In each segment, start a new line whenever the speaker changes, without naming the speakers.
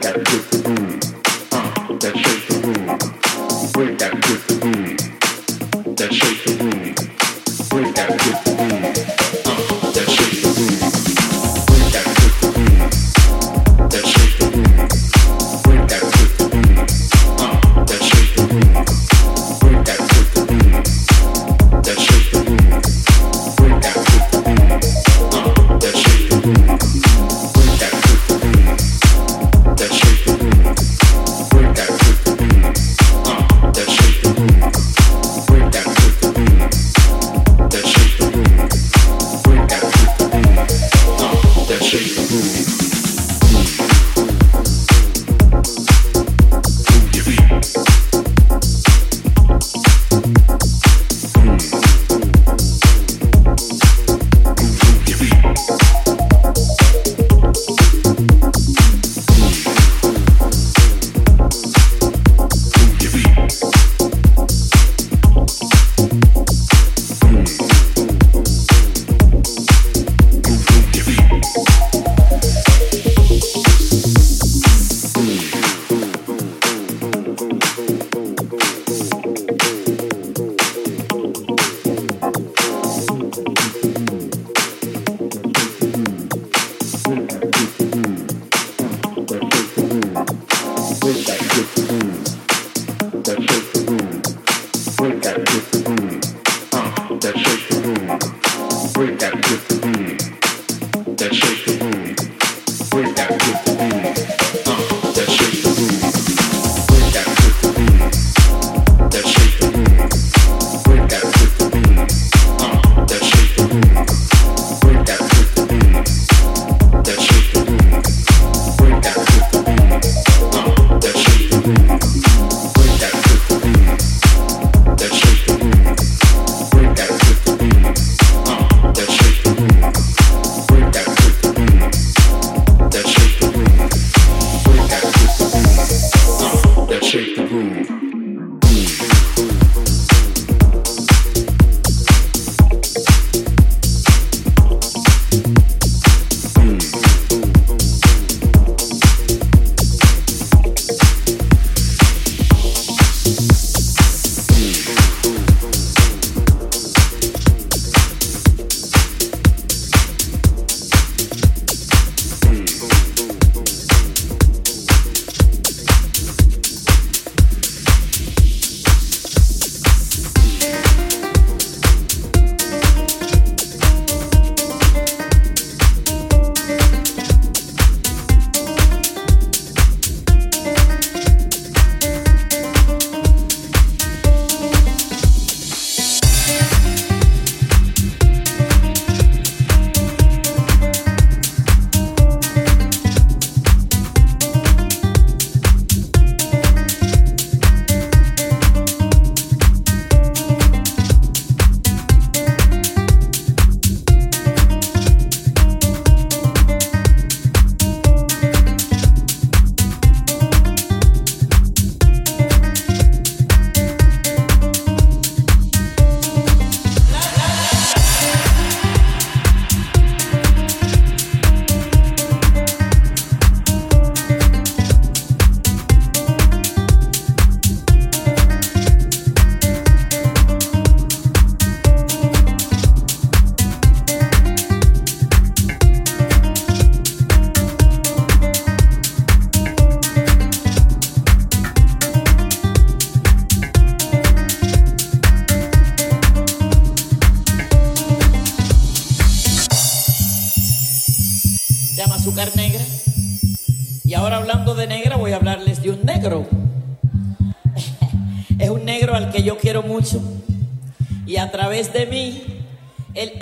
got a gift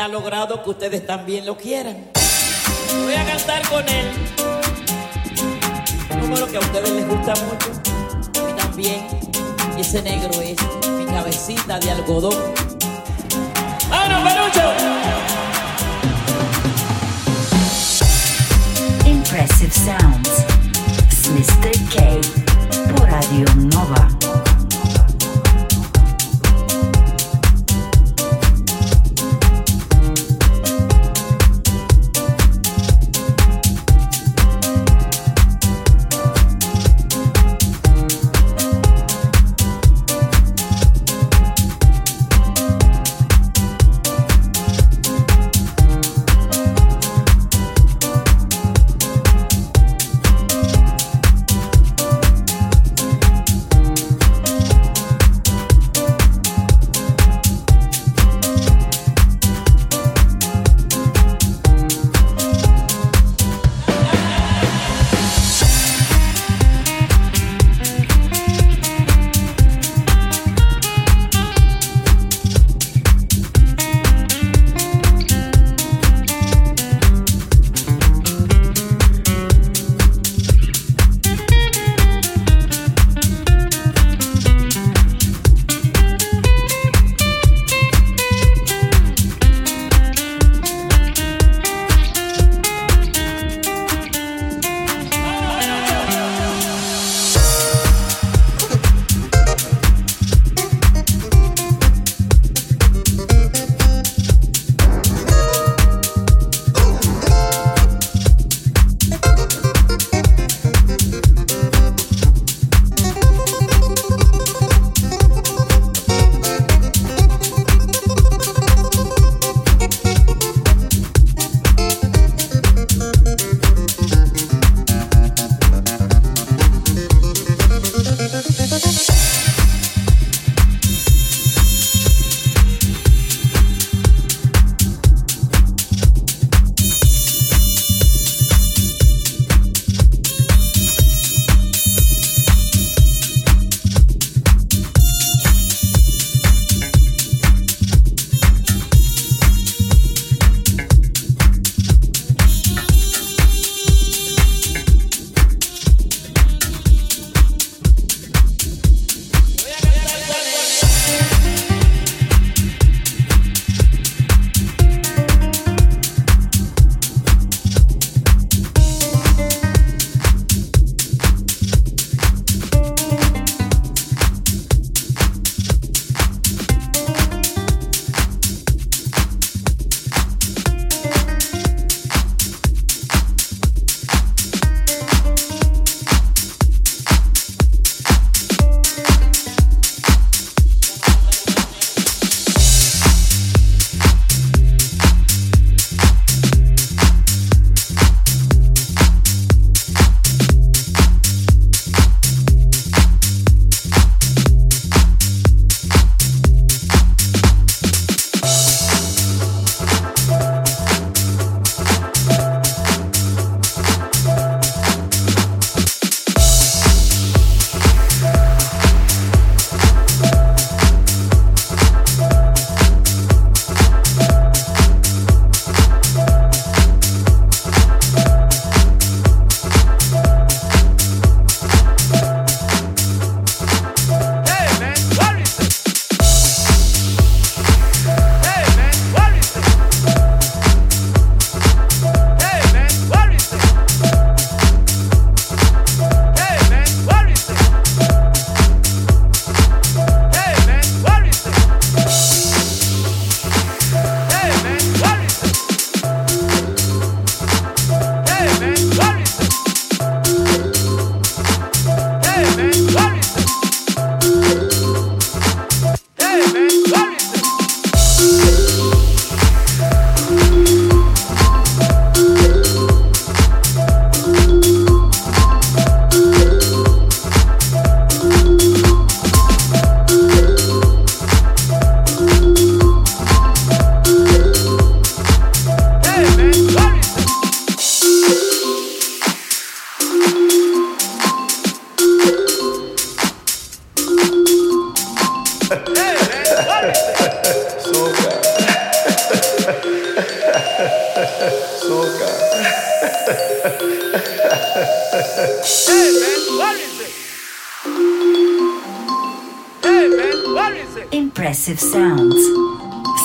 ha logrado que ustedes también lo quieran. Voy a cantar con él. Número que a ustedes les gusta mucho. Y también. Ese negro es mi cabecita de algodón. ¡Vámonos, Pelucho!
Impressive Sounds. Mr. K. Por Radio Nova.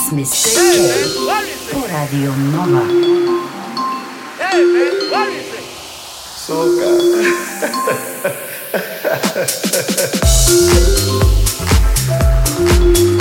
Smith Shea Radio Nova.
Hey man, what is it?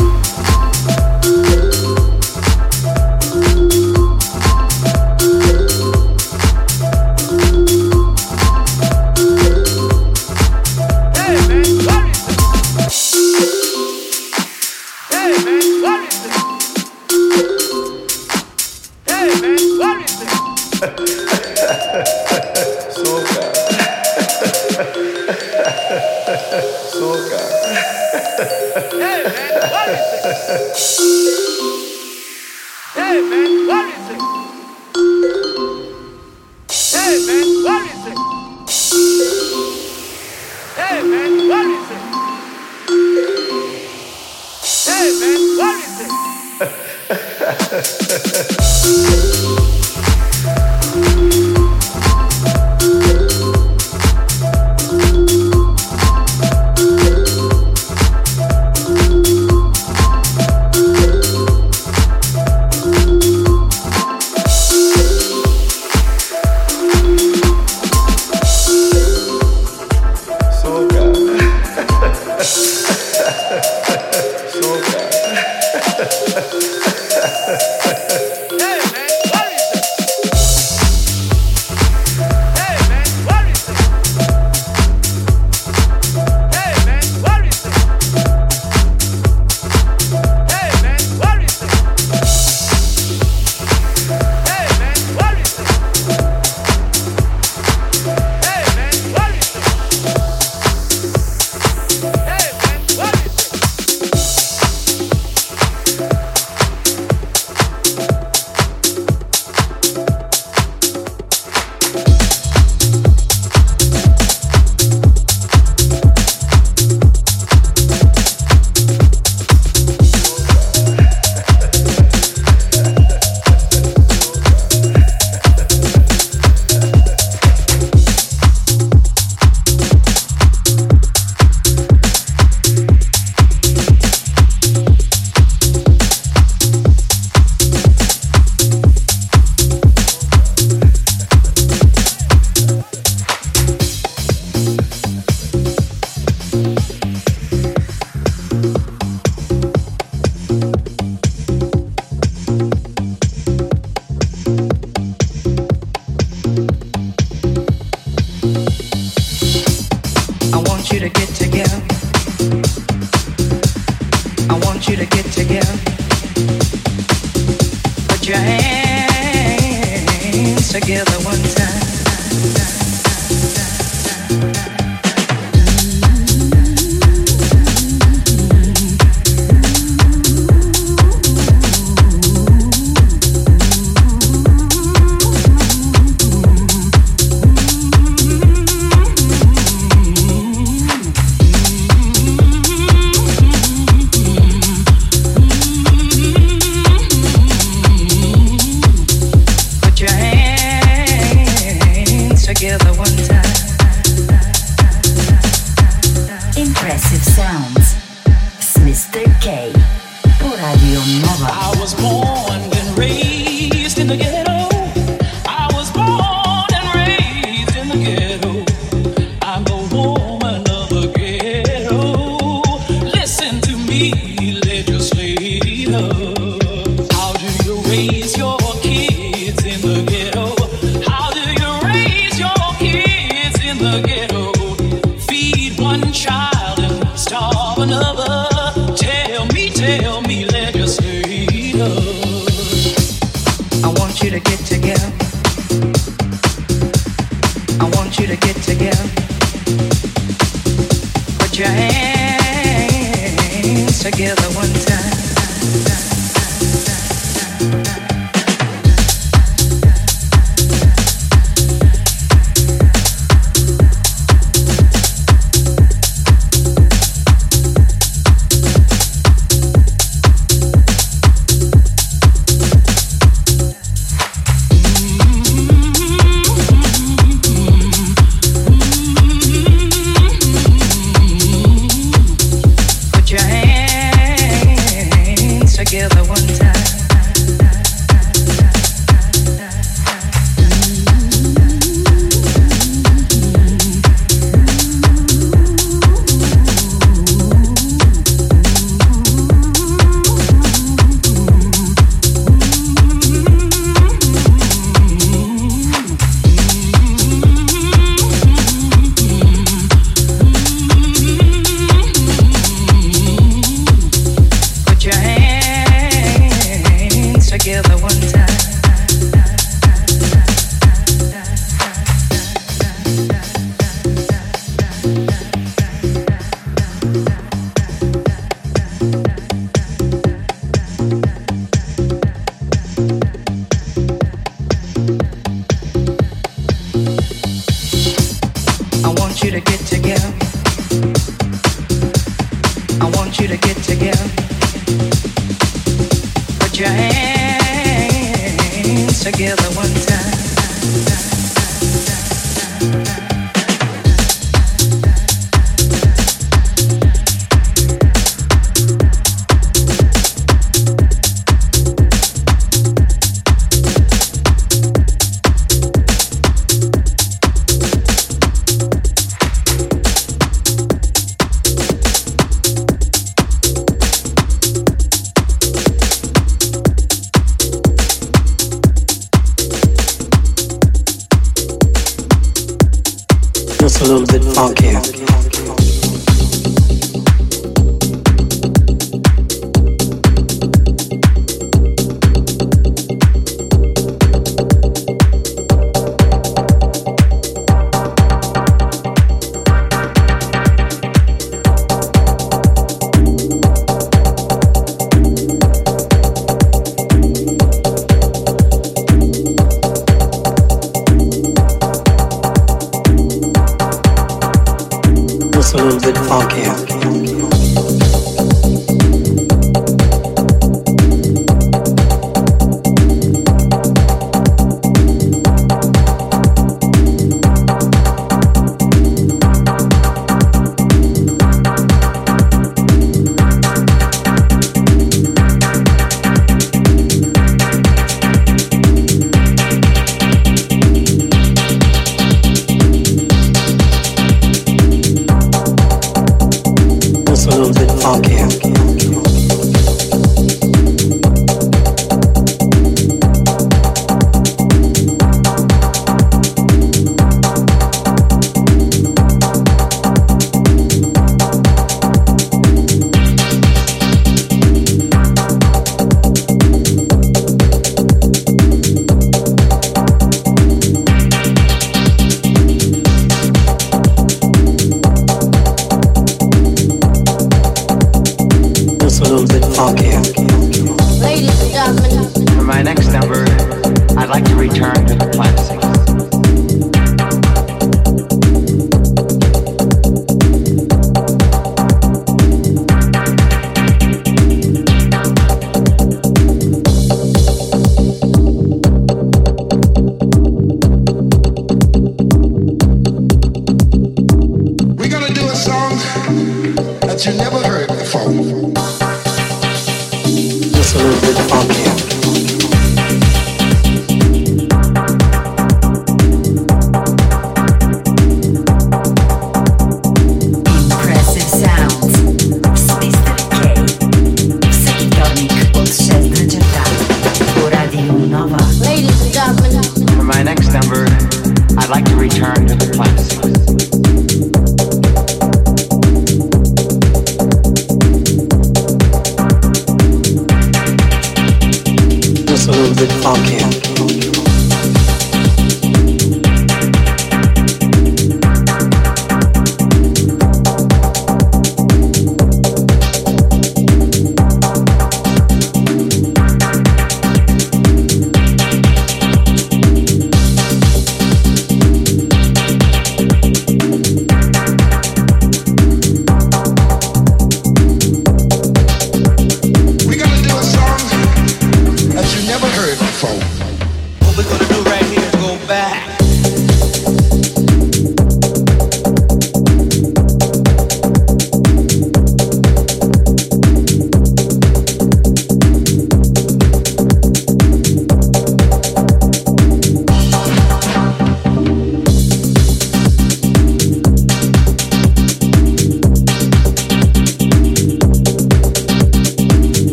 Okay.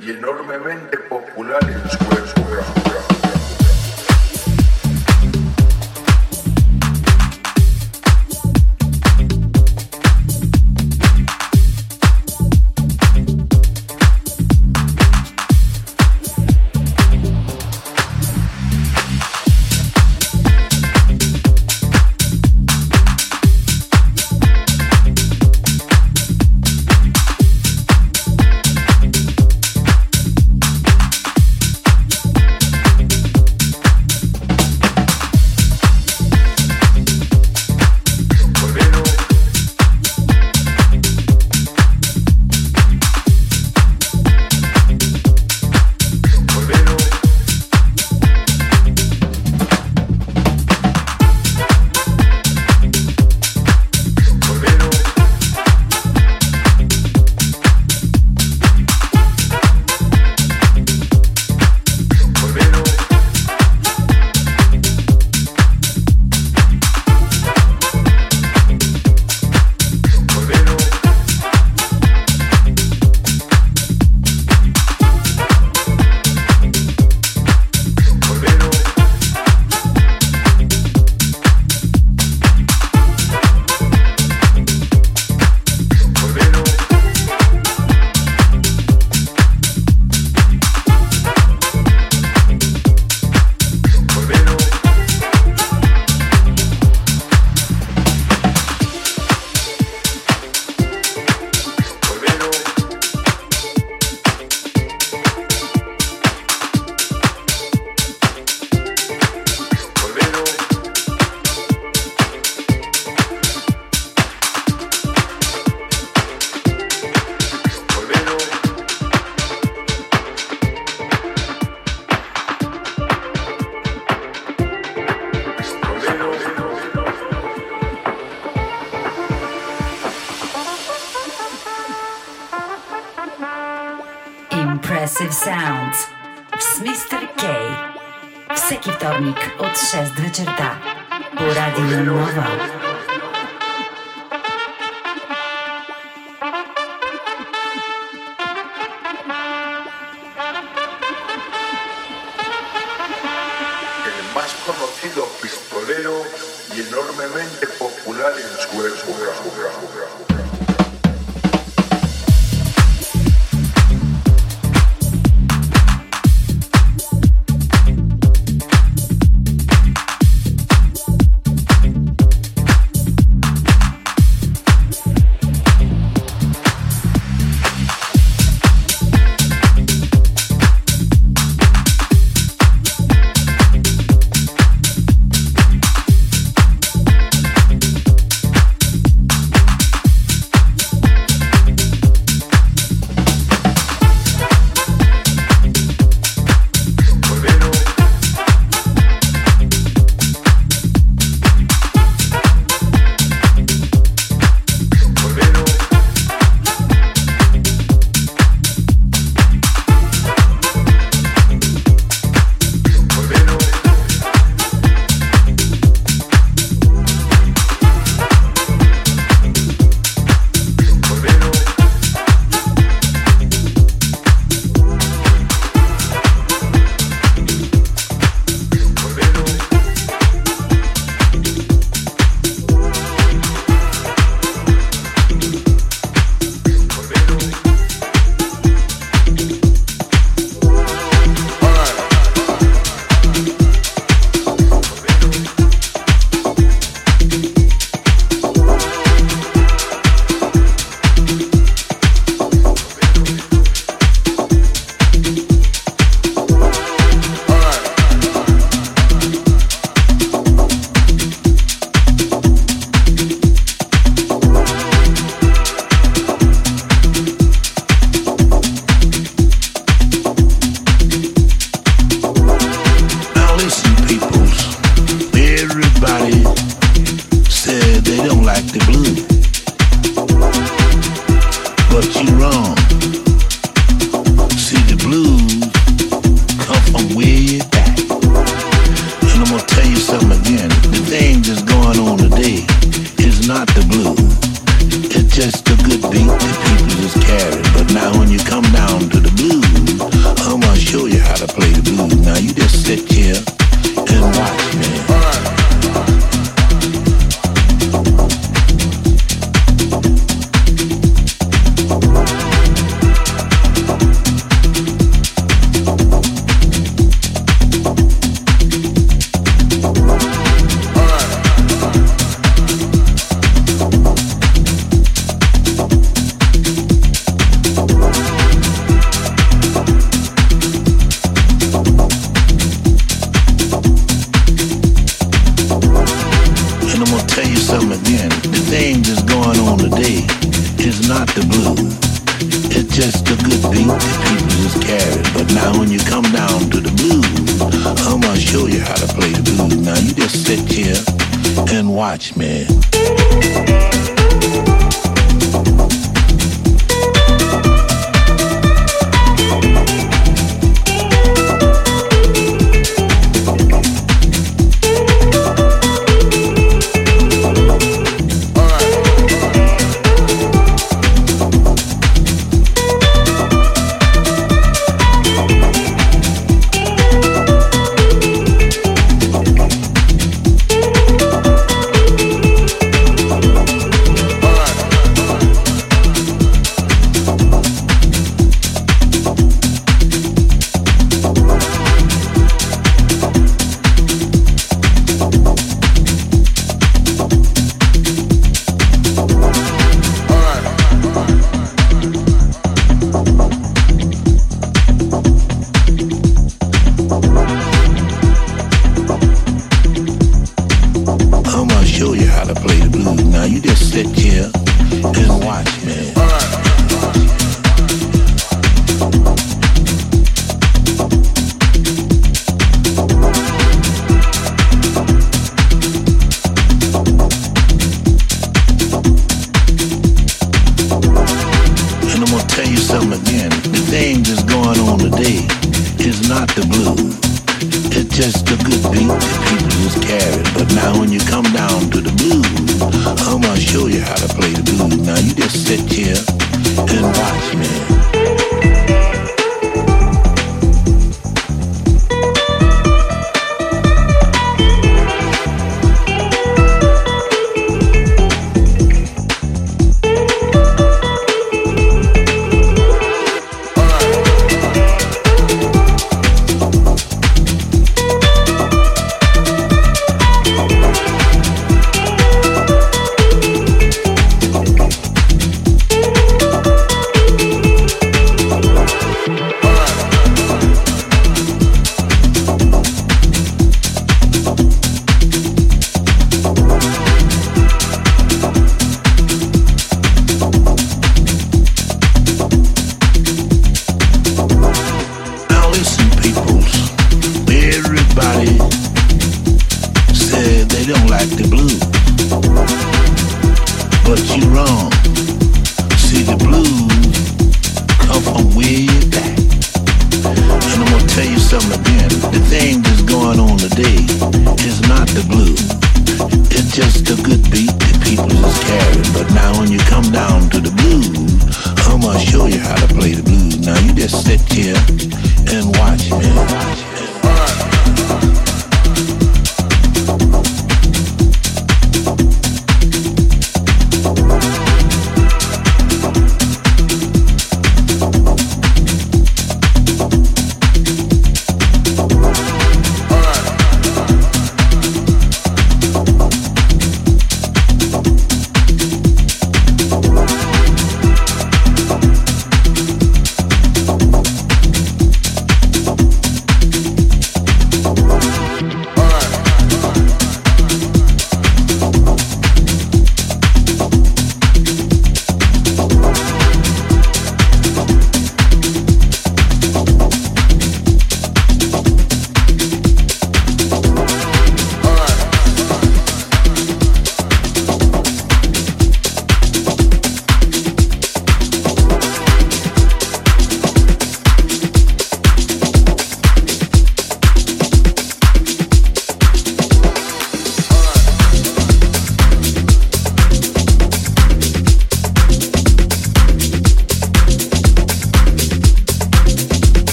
Y enormemente popular en su